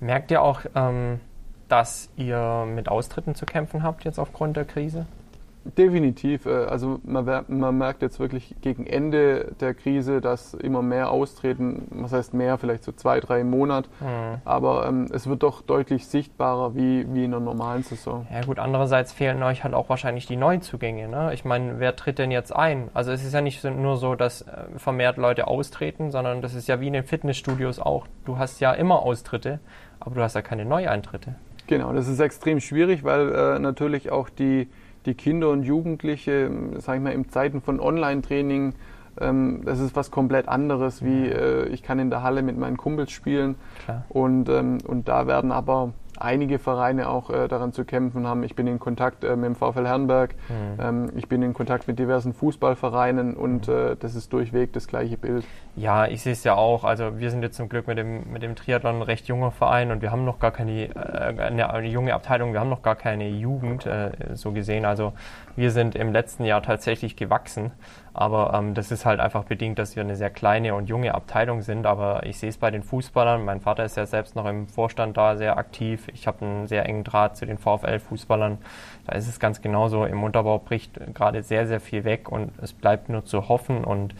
Merkt ihr auch, ähm, dass ihr mit Austritten zu kämpfen habt jetzt aufgrund der Krise? Definitiv. Äh, also man, man, merkt jetzt wirklich gegen Ende der Krise, dass immer mehr austreten. Was heißt mehr? Vielleicht so zwei, drei im Monat. Mhm. Aber ähm, es wird doch deutlich sichtbarer wie, wie in einer normalen Saison. Ja gut, andererseits fehlen euch halt auch wahrscheinlich die Neuzugänge. Ne? Ich meine, wer tritt denn jetzt ein? Also es ist ja nicht nur so, dass äh, vermehrt Leute austreten, sondern das ist ja wie in den Fitnessstudios auch. Du hast ja immer Austritte, aber du hast ja keine Neueintritte. Genau, das ist extrem schwierig, weil äh, natürlich auch die die Kinder und Jugendliche, sage ich mal, in Zeiten von Online-Training, ähm, das ist was komplett anderes, wie äh, ich kann in der Halle mit meinen Kumpels spielen. Klar. Und, ähm, und da werden aber einige Vereine auch äh, daran zu kämpfen haben. Ich bin in Kontakt äh, mit dem VfL Herrenberg, mhm. ähm, ich bin in Kontakt mit diversen Fußballvereinen und mhm. äh, das ist durchweg das gleiche Bild. Ja, ich sehe es ja auch. Also wir sind jetzt zum Glück mit dem, mit dem Triathlon ein recht junger Verein und wir haben noch gar keine, äh, eine, eine, junge Abteilung, wir haben noch gar keine Jugend äh, so gesehen. Also wir sind im letzten Jahr tatsächlich gewachsen. Aber ähm, das ist halt einfach bedingt, dass wir eine sehr kleine und junge Abteilung sind. Aber ich sehe es bei den Fußballern. Mein Vater ist ja selbst noch im Vorstand da sehr aktiv. Ich habe einen sehr engen Draht zu den VfL-Fußballern. Da ist es ganz genauso. Im Unterbau bricht gerade sehr, sehr viel weg und es bleibt nur zu hoffen. Und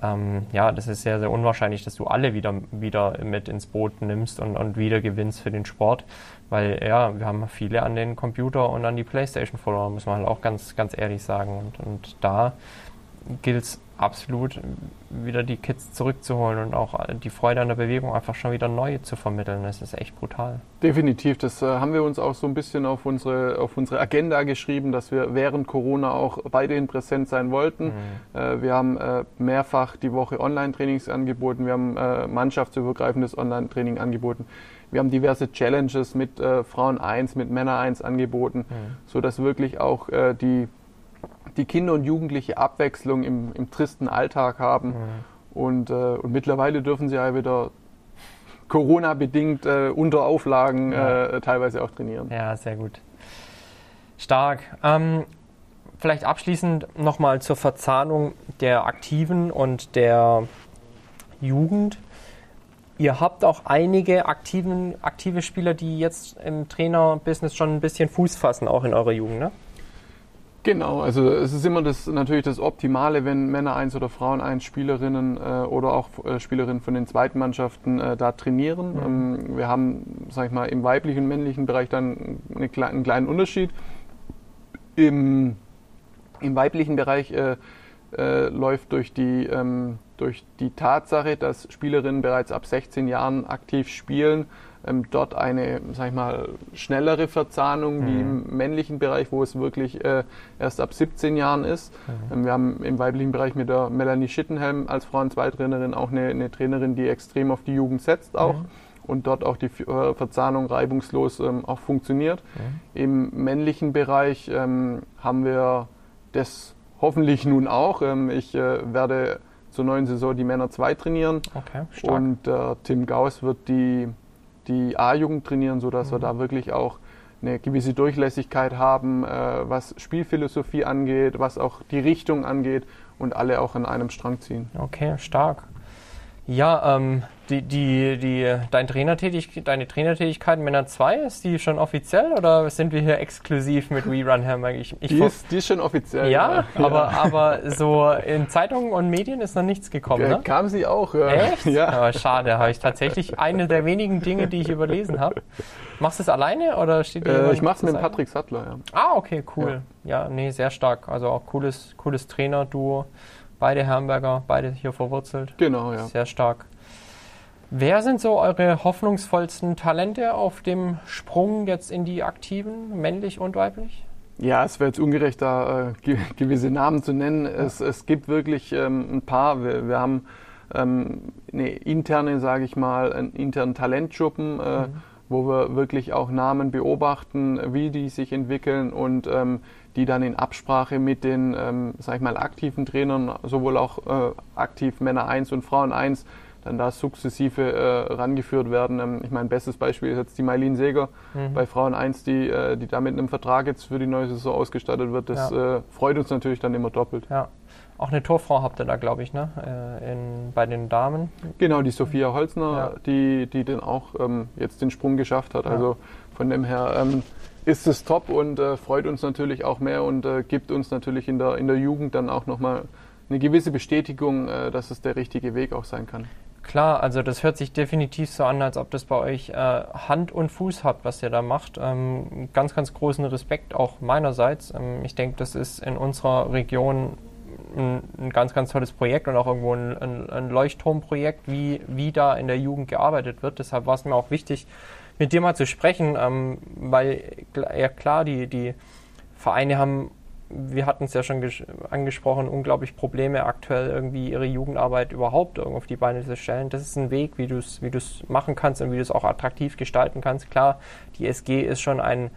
ähm, ja, das ist sehr, sehr unwahrscheinlich, dass du alle wieder, wieder mit ins Boot nimmst und, und wieder gewinnst für den Sport. Weil ja, wir haben viele an den Computer und an die Playstation verloren, muss man halt auch ganz, ganz ehrlich sagen. Und, und da gilt es absolut wieder die Kids zurückzuholen und auch die Freude an der Bewegung einfach schon wieder neu zu vermitteln. Das ist echt brutal. Definitiv. Das äh, haben wir uns auch so ein bisschen auf unsere, auf unsere Agenda geschrieben, dass wir während Corona auch weiterhin präsent sein wollten. Mhm. Äh, wir haben äh, mehrfach die Woche Online-Trainings angeboten. Wir haben äh, mannschaftsübergreifendes Online-Training angeboten. Wir haben diverse Challenges mit äh, Frauen 1, mit Männer 1 angeboten, mhm. sodass wirklich auch äh, die die Kinder und Jugendliche Abwechslung im, im tristen Alltag haben. Mhm. Und, äh, und mittlerweile dürfen sie ja wieder Corona-bedingt äh, unter Auflagen ja. äh, teilweise auch trainieren. Ja, sehr gut. Stark. Ähm, vielleicht abschließend nochmal zur Verzahnung der Aktiven und der Jugend. Ihr habt auch einige aktiven, aktive Spieler, die jetzt im Trainerbusiness schon ein bisschen Fuß fassen, auch in eurer Jugend, ne? Genau, also es ist immer das, natürlich das Optimale, wenn Männer eins oder Frauen eins Spielerinnen äh, oder auch äh, Spielerinnen von den zweiten Mannschaften äh, da trainieren. Mhm. Ähm, wir haben, sag ich mal, im weiblichen und männlichen Bereich dann eine, einen kleinen Unterschied. Im, im weiblichen Bereich äh, äh, läuft durch die, ähm, durch die Tatsache, dass Spielerinnen bereits ab 16 Jahren aktiv spielen, ähm, dort eine, sag ich mal, schnellere Verzahnung mhm. wie im männlichen Bereich, wo es wirklich äh, erst ab 17 Jahren ist. Mhm. Ähm, wir haben im weiblichen Bereich mit der Melanie Schittenhelm als Frauen-2-Trainerin auch eine, eine, Trainerin, die extrem auf die Jugend setzt auch. Mhm. Und dort auch die äh, Verzahnung reibungslos ähm, auch funktioniert. Mhm. Im männlichen Bereich ähm, haben wir das hoffentlich nun auch. Ähm, ich äh, werde zur neuen Saison die Männer 2 trainieren. Okay, stark. Und äh, Tim Gauss wird die die A-Jugend trainieren, sodass mhm. wir da wirklich auch eine gewisse Durchlässigkeit haben, äh, was Spielphilosophie angeht, was auch die Richtung angeht und alle auch an einem Strang ziehen. Okay, stark. Ja, ähm, die, die, die, dein Trainertätig, deine Trainertätigkeit Männer 2, ist die schon offiziell oder sind wir hier exklusiv mit We Run Hammer? Ich, ich die, ist, die ist schon offiziell. Ja, ja, Aber, aber so in Zeitungen und Medien ist noch nichts gekommen, ne? Kam sie auch. Ja. Echt? Ja. Aber schade, habe ich tatsächlich eine der wenigen Dinge, die ich überlesen habe. Machst du es alleine oder steht äh, Ich mache es mit Patrick Sattler, ja. Ah, okay, cool. Ja. ja, nee, sehr stark. Also auch cooles, cooles Trainer-Duo. Beide Herrenberger, beide hier verwurzelt. Genau, ja. Sehr stark. Wer sind so eure hoffnungsvollsten Talente auf dem Sprung jetzt in die Aktiven, männlich und weiblich? Ja, es wäre jetzt ungerecht, da äh, gewisse Namen zu nennen. Es, es, gibt wirklich ähm, ein paar. Wir, wir haben ähm, eine interne, sage ich mal, einen internen Talentschuppen, äh, mhm. wo wir wirklich auch Namen beobachten, wie die sich entwickeln und ähm, die dann in Absprache mit den, ähm, sag ich mal, aktiven Trainern, sowohl auch äh, aktiv Männer 1 und Frauen 1, dann da sukzessive äh, rangeführt werden. Ähm, ich meine, bestes Beispiel ist jetzt die Mailin Seger mhm. bei Frauen 1, die, äh, die da mit einem Vertrag jetzt für die neue Saison ausgestattet wird. Das ja. äh, freut uns natürlich dann immer doppelt. Ja. Auch eine Torfrau habt ihr da, glaube ich, ne? Äh, in, bei den Damen. Genau, die Sophia Holzner, ja. die, die dann auch ähm, jetzt den Sprung geschafft hat. Also von dem her ähm, ist es top und äh, freut uns natürlich auch mehr und äh, gibt uns natürlich in der, in der Jugend dann auch nochmal eine gewisse Bestätigung, äh, dass es der richtige Weg auch sein kann. Klar, also das hört sich definitiv so an, als ob das bei euch äh, Hand und Fuß habt, was ihr da macht. Ähm, ganz, ganz großen Respekt auch meinerseits. Ähm, ich denke, das ist in unserer Region ein, ein, ganz, ganz tolles Projekt und auch irgendwo ein, ein, ein Leuchtturmprojekt, wie, wie da in der Jugend gearbeitet wird. Deshalb war es mir auch wichtig, mit dir mal zu sprechen, ähm, weil ja klar, die, die Vereine haben, wir hatten es ja schon angesprochen, unglaublich Probleme aktuell irgendwie ihre Jugendarbeit überhaupt auf die Beine zu stellen. Das ist ein Weg, wie du es wie machen kannst und wie du es auch attraktiv gestalten kannst. Klar, die SG ist schon ein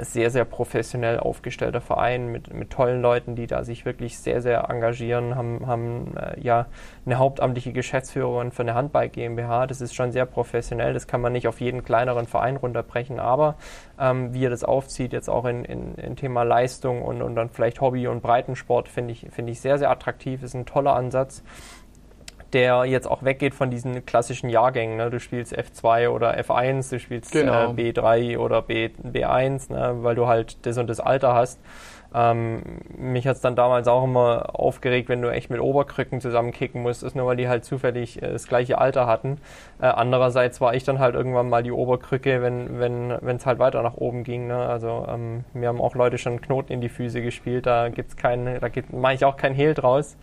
sehr, sehr professionell aufgestellter Verein mit, mit tollen Leuten, die da sich wirklich sehr, sehr engagieren, haben, haben äh, ja eine hauptamtliche Geschäftsführerin für eine Handball GmbH. Das ist schon sehr professionell, das kann man nicht auf jeden kleineren Verein runterbrechen, aber ähm, wie er das aufzieht, jetzt auch in, in, in Thema Leistung und, und dann vielleicht Hobby und Breitensport, finde ich, find ich sehr, sehr attraktiv, ist ein toller Ansatz der jetzt auch weggeht von diesen klassischen Jahrgängen. Ne? Du spielst F2 oder F1, du spielst genau. äh, B3 oder B, B1, ne? weil du halt das und das Alter hast. Ähm, mich hat es dann damals auch immer aufgeregt, wenn du echt mit Oberkrücken zusammenkicken musstest, nur weil die halt zufällig äh, das gleiche Alter hatten. Äh, andererseits war ich dann halt irgendwann mal die Oberkrücke, wenn wenn es halt weiter nach oben ging. Ne? Also ähm, mir haben auch Leute schon Knoten in die Füße gespielt, da gibt's keinen, da mache ich auch kein Hehl draus.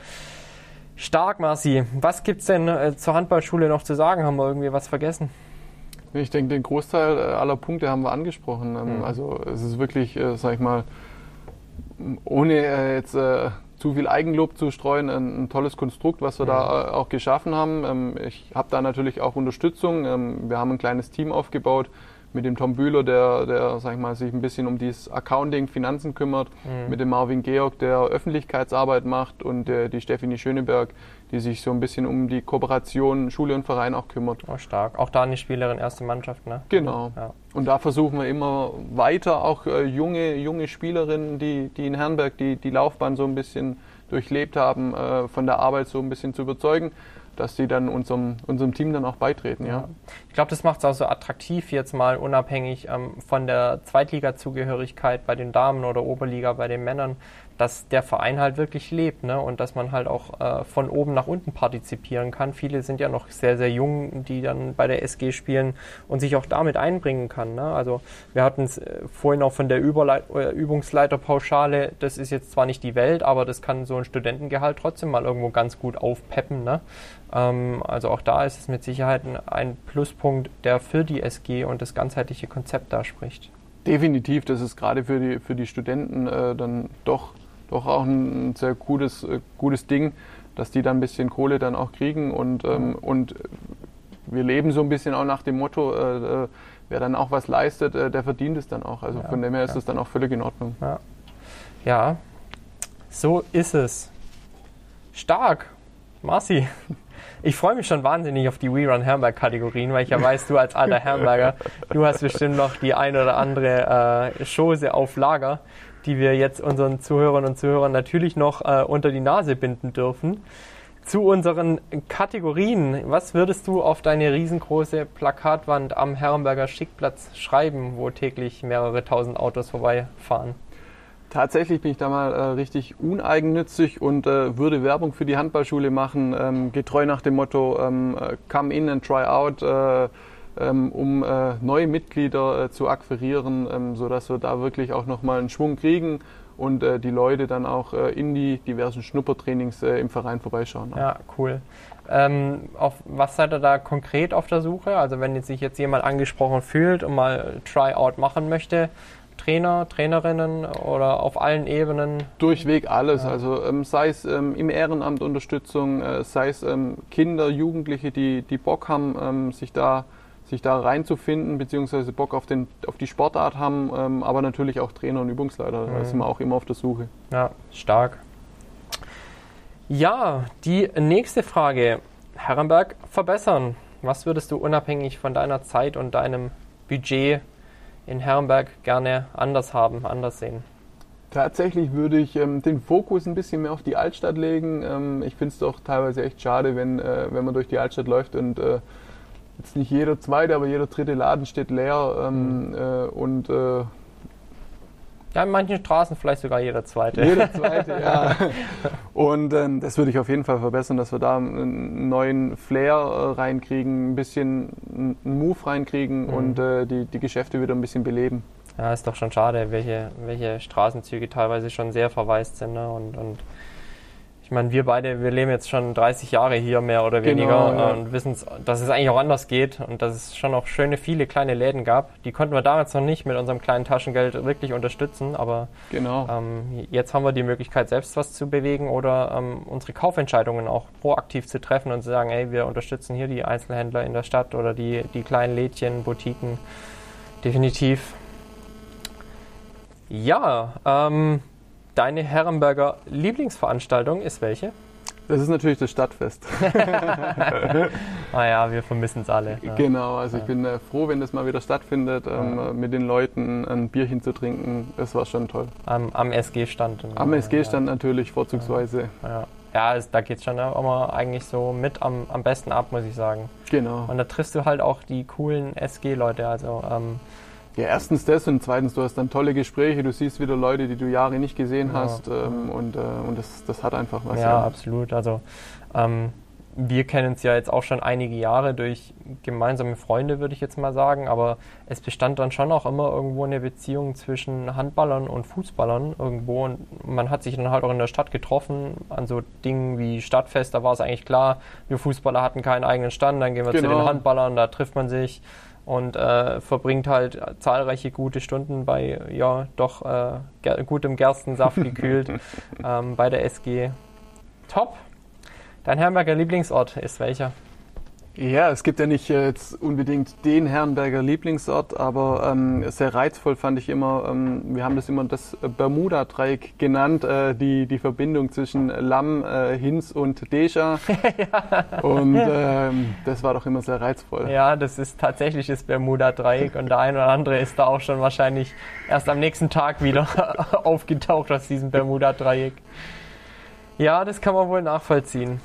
Stark, Marci. Was gibt es denn äh, zur Handballschule noch zu sagen? Haben wir irgendwie was vergessen? Ich denke, den Großteil aller Punkte haben wir angesprochen. Ähm, mhm. Also es ist wirklich, äh, sag ich mal, ohne äh, jetzt äh, zu viel Eigenlob zu streuen, ein, ein tolles Konstrukt, was wir mhm. da auch geschaffen haben. Ähm, ich habe da natürlich auch Unterstützung. Ähm, wir haben ein kleines Team aufgebaut mit dem Tom Bühler, der, der sag ich mal, sich ein bisschen um dieses Accounting, Finanzen kümmert, mhm. mit dem Marvin Georg, der Öffentlichkeitsarbeit macht und der, die Stefanie Schöneberg, die sich so ein bisschen um die Kooperation Schule und Verein auch kümmert. Oh, stark. Auch da eine Spielerin erste Mannschaft, ne? Genau. Ja. Und da versuchen wir immer weiter auch äh, junge, junge Spielerinnen, die, die in Herrenberg die, die Laufbahn so ein bisschen durchlebt haben, äh, von der Arbeit so ein bisschen zu überzeugen dass die dann unserem, unserem Team dann auch beitreten. Ja. Ich glaube, das macht es auch so attraktiv, jetzt mal unabhängig ähm, von der Zweitliga-Zugehörigkeit bei den Damen oder Oberliga bei den Männern, dass der Verein halt wirklich lebt ne? und dass man halt auch äh, von oben nach unten partizipieren kann. Viele sind ja noch sehr, sehr jung, die dann bei der SG spielen und sich auch damit einbringen kann. Ne? Also wir hatten es äh, vorhin auch von der Überleit äh, Übungsleiterpauschale, das ist jetzt zwar nicht die Welt, aber das kann so ein Studentengehalt trotzdem mal irgendwo ganz gut aufpeppen. Ne? Ähm, also auch da ist es mit Sicherheit ein, ein Pluspunkt, der für die SG und das ganzheitliche Konzept da spricht. Definitiv, das ist gerade für die, für die Studenten äh, dann doch doch auch ein sehr gutes, äh, gutes Ding, dass die dann ein bisschen Kohle dann auch kriegen und, ähm, und wir leben so ein bisschen auch nach dem Motto, äh, äh, wer dann auch was leistet, äh, der verdient es dann auch. Also ja, von dem her ist es dann auch völlig in Ordnung. Ja. ja, so ist es. Stark, Marci. Ich freue mich schon wahnsinnig auf die We Run Herrenberg Kategorien, weil ich ja weiß, du als alter Herrenberger, du hast bestimmt noch die ein oder andere äh, Chose auf Lager, die wir jetzt unseren Zuhörern und Zuhörern natürlich noch äh, unter die Nase binden dürfen. Zu unseren Kategorien. Was würdest du auf deine riesengroße Plakatwand am Herrenberger Schickplatz schreiben, wo täglich mehrere tausend Autos vorbeifahren? Tatsächlich bin ich da mal äh, richtig uneigennützig und äh, würde Werbung für die Handballschule machen, ähm, getreu nach dem Motto ähm, äh, Come in and try out. Äh, um äh, neue Mitglieder äh, zu akquirieren, ähm, sodass wir da wirklich auch nochmal einen Schwung kriegen und äh, die Leute dann auch in die diversen Schnuppertrainings im Verein vorbeischauen. Ja, cool. Ähm, auf was seid ihr da konkret auf der Suche? Also wenn sich jetzt jemand angesprochen fühlt und mal Tryout machen möchte, Trainer, Trainerinnen oder auf allen Ebenen? Durchweg alles. Ja. Also ähm, sei es ähm, im Ehrenamt Unterstützung, äh, sei es ähm, Kinder, Jugendliche, die, die Bock haben, ähm, sich da sich da reinzufinden, beziehungsweise Bock auf, den, auf die Sportart haben, ähm, aber natürlich auch Trainer und Übungsleiter. Mhm. Da sind wir auch immer auf der Suche. Ja, stark. Ja, die nächste Frage. Herrenberg verbessern. Was würdest du unabhängig von deiner Zeit und deinem Budget in Herrenberg gerne anders haben, anders sehen? Tatsächlich würde ich ähm, den Fokus ein bisschen mehr auf die Altstadt legen. Ähm, ich finde es doch teilweise echt schade, wenn, äh, wenn man durch die Altstadt läuft und äh, jetzt nicht jeder zweite, aber jeder dritte Laden steht leer ähm, mhm. äh, und äh, ja, in manchen Straßen vielleicht sogar jeder zweite. Jeder zweite, ja. Und ähm, das würde ich auf jeden Fall verbessern, dass wir da einen neuen Flair äh, reinkriegen, ein bisschen einen Move reinkriegen mhm. und äh, die, die Geschäfte wieder ein bisschen beleben. Ja, ist doch schon schade, welche, welche Straßenzüge teilweise schon sehr verwaist sind. Ne? Und, und ich meine, wir beide, wir leben jetzt schon 30 Jahre hier mehr oder weniger genau, ja. und wissen, dass es eigentlich auch anders geht und dass es schon auch schöne, viele kleine Läden gab. Die konnten wir damals noch nicht mit unserem kleinen Taschengeld wirklich unterstützen, aber genau. ähm, jetzt haben wir die Möglichkeit, selbst was zu bewegen oder ähm, unsere Kaufentscheidungen auch proaktiv zu treffen und zu sagen, ey, wir unterstützen hier die Einzelhändler in der Stadt oder die, die kleinen Lädchen, Boutiquen. Definitiv. Ja, ähm, Deine Herrenberger Lieblingsveranstaltung ist welche? Das ist natürlich das Stadtfest. ah ja, wir vermissen es alle. Ja. Genau, also ich bin äh, froh, wenn das mal wieder stattfindet, ähm, ja. mit den Leuten ein Bierchen zu trinken. Das war schon toll. Am, am SG-Stand. Am SG-Stand ja. natürlich, vorzugsweise. Ja. ja, es, da geht es schon immer eigentlich so mit am, am besten ab, muss ich sagen. Genau. Und da triffst du halt auch die coolen SG-Leute. Also ähm, Ja, erstens das und zweitens, du hast dann tolle Gespräche, du siehst wieder Leute, die du Jahre nicht gesehen Ja. hast ähm, und, äh, und das, das hat einfach was. ja, absolut. Also ähm, wir kennen uns ja jetzt auch schon einige Jahre durch gemeinsame Freunde, würde ich jetzt mal sagen, aber es bestand dann schon auch immer irgendwo eine Beziehung zwischen Handballern und Fußballern irgendwo und man hat sich dann halt auch in der Stadt getroffen an so Dingen wie Stadtfest, da war es eigentlich klar, wir Fußballer hatten keinen eigenen Stand, dann gehen wir zu Genau. den Handballern, da trifft man sich und äh, verbringt halt zahlreiche gute Stunden bei ja doch äh, ger gutem Gerstensaft gekühlt ähm, bei der SG. Top. Dein Herrenberger Lieblingsort ist welcher? Ja, es gibt ja nicht äh, jetzt unbedingt den Herrenberger Lieblingsort, aber ähm, sehr reizvoll fand ich immer, ähm, wir haben das immer das Bermuda-Dreieck genannt, äh, die, die Verbindung zwischen Lamm, äh, Hinz und Deja. Und ähm, das war doch immer sehr reizvoll. Ja, das ist tatsächlich das Bermuda-Dreieck und der ein oder andere ist da auch schon wahrscheinlich erst am nächsten Tag wieder aufgetaucht aus diesem Bermuda-Dreieck. Ja, das kann man wohl nachvollziehen.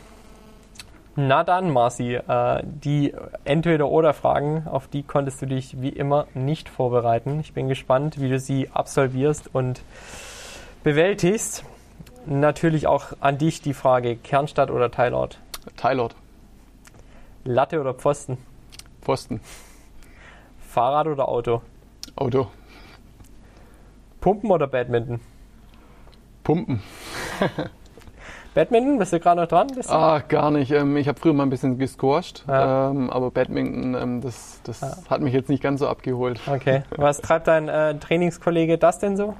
Na dann, Marci, äh, die Entweder-Oder-Fragen, auf die konntest du dich wie immer nicht vorbereiten. Ich bin gespannt, wie du sie absolvierst und bewältigst. Natürlich auch an dich die Frage, Kernstadt oder Teilort? Teilort, Latte oder Pfosten? Pfosten, Fahrrad oder Auto? Auto, Pumpen oder Badminton? Pumpen. Badminton, bist du gerade noch dran? Ah, gar nicht. Ähm, ich habe früher mal ein bisschen gesquasht, Ja. ähm, aber Badminton, ähm, das, das Ja. hat mich jetzt nicht ganz so abgeholt. Okay. Was treibt dein äh, Trainingskollege das denn so?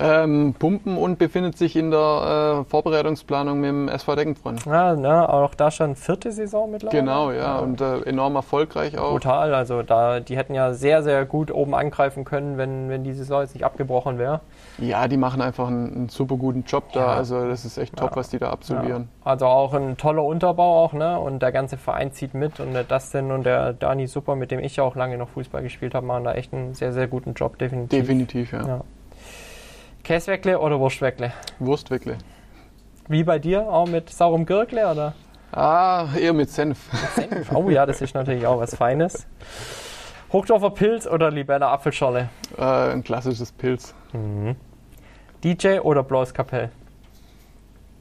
Ähm, Pumpen und befindet sich in der äh, Vorbereitungsplanung mit dem SV Deggenfreund. Ja, ne, auch da schon vierte Saison mittlerweile. Genau, ja, und äh, enorm erfolgreich auch. Brutal, also da, die hätten ja sehr, sehr gut oben angreifen können, wenn, wenn die Saison jetzt nicht abgebrochen wäre. Ja, die machen einfach einen, einen super guten Job da. Ja. Also das ist echt top, Ja. was die da absolvieren. Also auch ein toller Unterbau auch, ne? Und der ganze Verein zieht mit und der Dustin und der Dani Super, mit dem ich ja auch lange noch Fußball gespielt habe, machen da echt einen sehr, sehr guten Job, definitiv. Definitiv, ja. Käsweckle oder Wurstweckle? Wurstwickle. Wie bei dir, auch mit saurem Gürkle oder? Ah, eher mit Senf. Senf. Oh ja, das ist natürlich auch was Feines. Hochdorfer Pilz oder Libella Apfelschorle? äh, ein klassisches Pilz. DJ oder Blaues Kapell?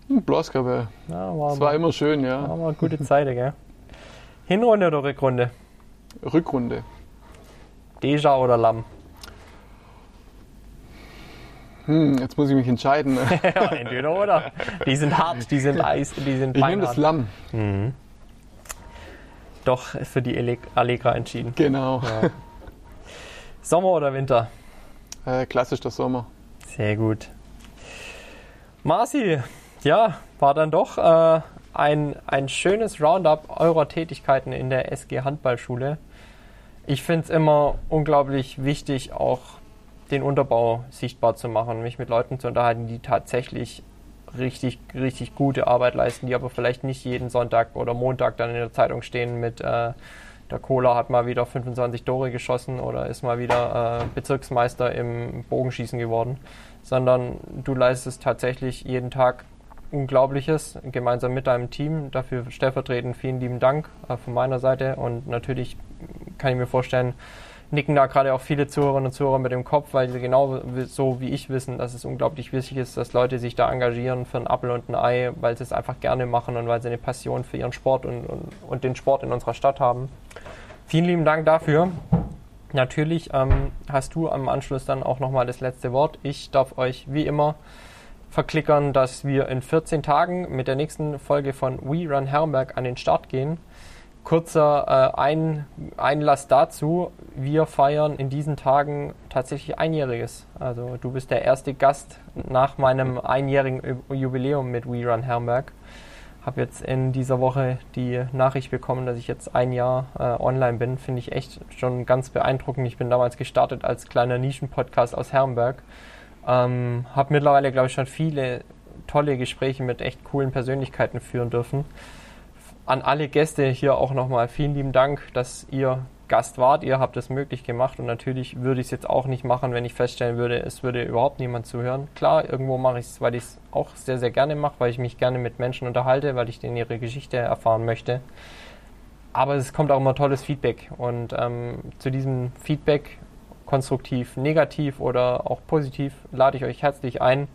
Hm, Blaskapelle. Ja, war, Das war immer schön, ja. war mal gute Zeit, gell? Hinrunde oder Rückrunde? Rückrunde. Deja oder Lamm? Hm, jetzt muss ich mich entscheiden. ja, entweder oder. Die sind hart, die sind eis, die sind Ich nehme das. Lamm. Doch für die Allegra entschieden. Genau. Sommer oder Winter? Äh, klassisch der Sommer. Sehr gut. Marci, ja, war dann doch äh, ein, ein schönes Roundup eurer Tätigkeiten in der SG Handballschule. Ich finde es immer unglaublich wichtig, auch den Unterbau sichtbar zu machen, mich mit Leuten zu unterhalten, die tatsächlich richtig, richtig gute Arbeit leisten, die aber vielleicht nicht jeden Sonntag oder Montag dann in der Zeitung stehen mit äh, der Cola hat mal wieder 25 Tore geschossen oder ist mal wieder äh, Bezirksmeister im Bogenschießen geworden, sondern du leistest tatsächlich jeden Tag Unglaubliches gemeinsam mit deinem Team. Dafür stellvertretend vielen lieben Dank äh, von meiner Seite und natürlich kann ich mir vorstellen, nicken da gerade auch viele Zuhörerinnen und Zuhörer mit dem Kopf, weil sie genau so wie ich wissen, dass es unglaublich wichtig ist, dass Leute sich da engagieren für ein Apfel und ein Ei, weil sie es einfach gerne machen und weil sie eine Passion für ihren Sport und, und, und den Sport in unserer Stadt haben. Vielen lieben Dank dafür. Natürlich ähm, hast du am Anschluss dann auch nochmal das letzte Wort. Ich darf euch wie immer verklickern, dass wir in 14 Tagen mit der nächsten Folge von We Run Herrenberg an den Start gehen. Kurzer äh, Ein Einlass dazu. Wir feiern in diesen Tagen tatsächlich Einjähriges. Also du bist der erste Gast nach meinem einjährigen Jubiläum mit We Run Herrenberg. Habe jetzt in dieser Woche die Nachricht bekommen, dass ich jetzt ein Jahr äh, online bin. Finde ich echt schon ganz beeindruckend. Ich bin damals gestartet als kleiner Nischenpodcast aus Herrenberg. Ähm, habe mittlerweile, glaube ich, schon viele tolle Gespräche mit echt coolen Persönlichkeiten führen dürfen. An alle Gäste hier auch nochmal vielen lieben Dank, dass ihr Gast wart. Ihr habt es möglich gemacht und natürlich würde ich es jetzt auch nicht machen, wenn ich feststellen würde, es würde überhaupt niemand zuhören. Klar, irgendwo mache ich es, weil ich es auch sehr, sehr gerne mache, weil ich mich gerne mit Menschen unterhalte, weil ich denen ihre Geschichte erfahren möchte. Aber es kommt auch immer tolles Feedback und ähm, zu diesem Feedback konstruktiv, negativ oder auch positiv, lade ich euch herzlich ein.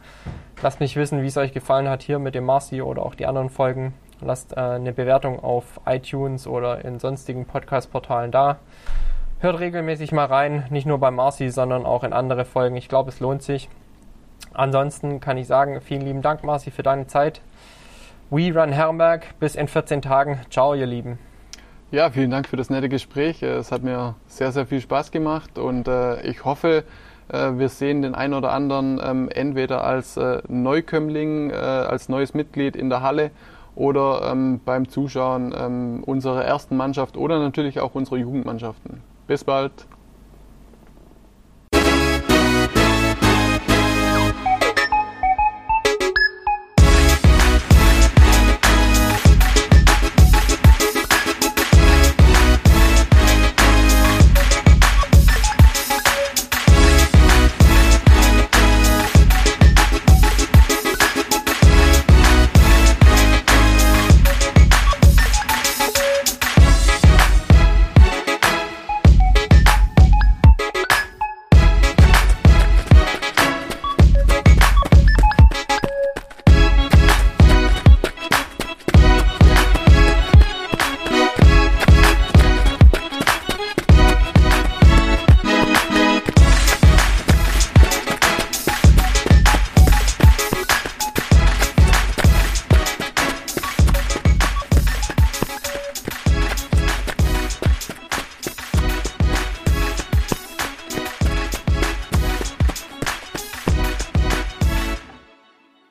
Lasst mich wissen, wie es euch gefallen hat hier mit dem Marci oder auch die anderen Folgen. Lasst äh, eine Bewertung auf iTunes oder in sonstigen Podcast-Portalen da. Hört regelmäßig mal rein, nicht nur bei Marci, sondern auch in andere Folgen. Ich glaube, es lohnt sich. Ansonsten kann ich sagen, vielen lieben Dank, Marci, für deine Zeit. We Run Herrenberg. Bis in 14 Tagen. Ciao, ihr Lieben. Ja, vielen Dank für das nette Gespräch. Es hat mir sehr, sehr viel Spaß gemacht und äh, ich hoffe, äh, wir sehen den einen oder anderen ähm, entweder als äh, Neukömmling, äh, als neues Mitglied in der Halle oder ähm, beim Zuschauen ähm, unserer ersten Mannschaft oder natürlich auch unserer Jugendmannschaften. Bis bald.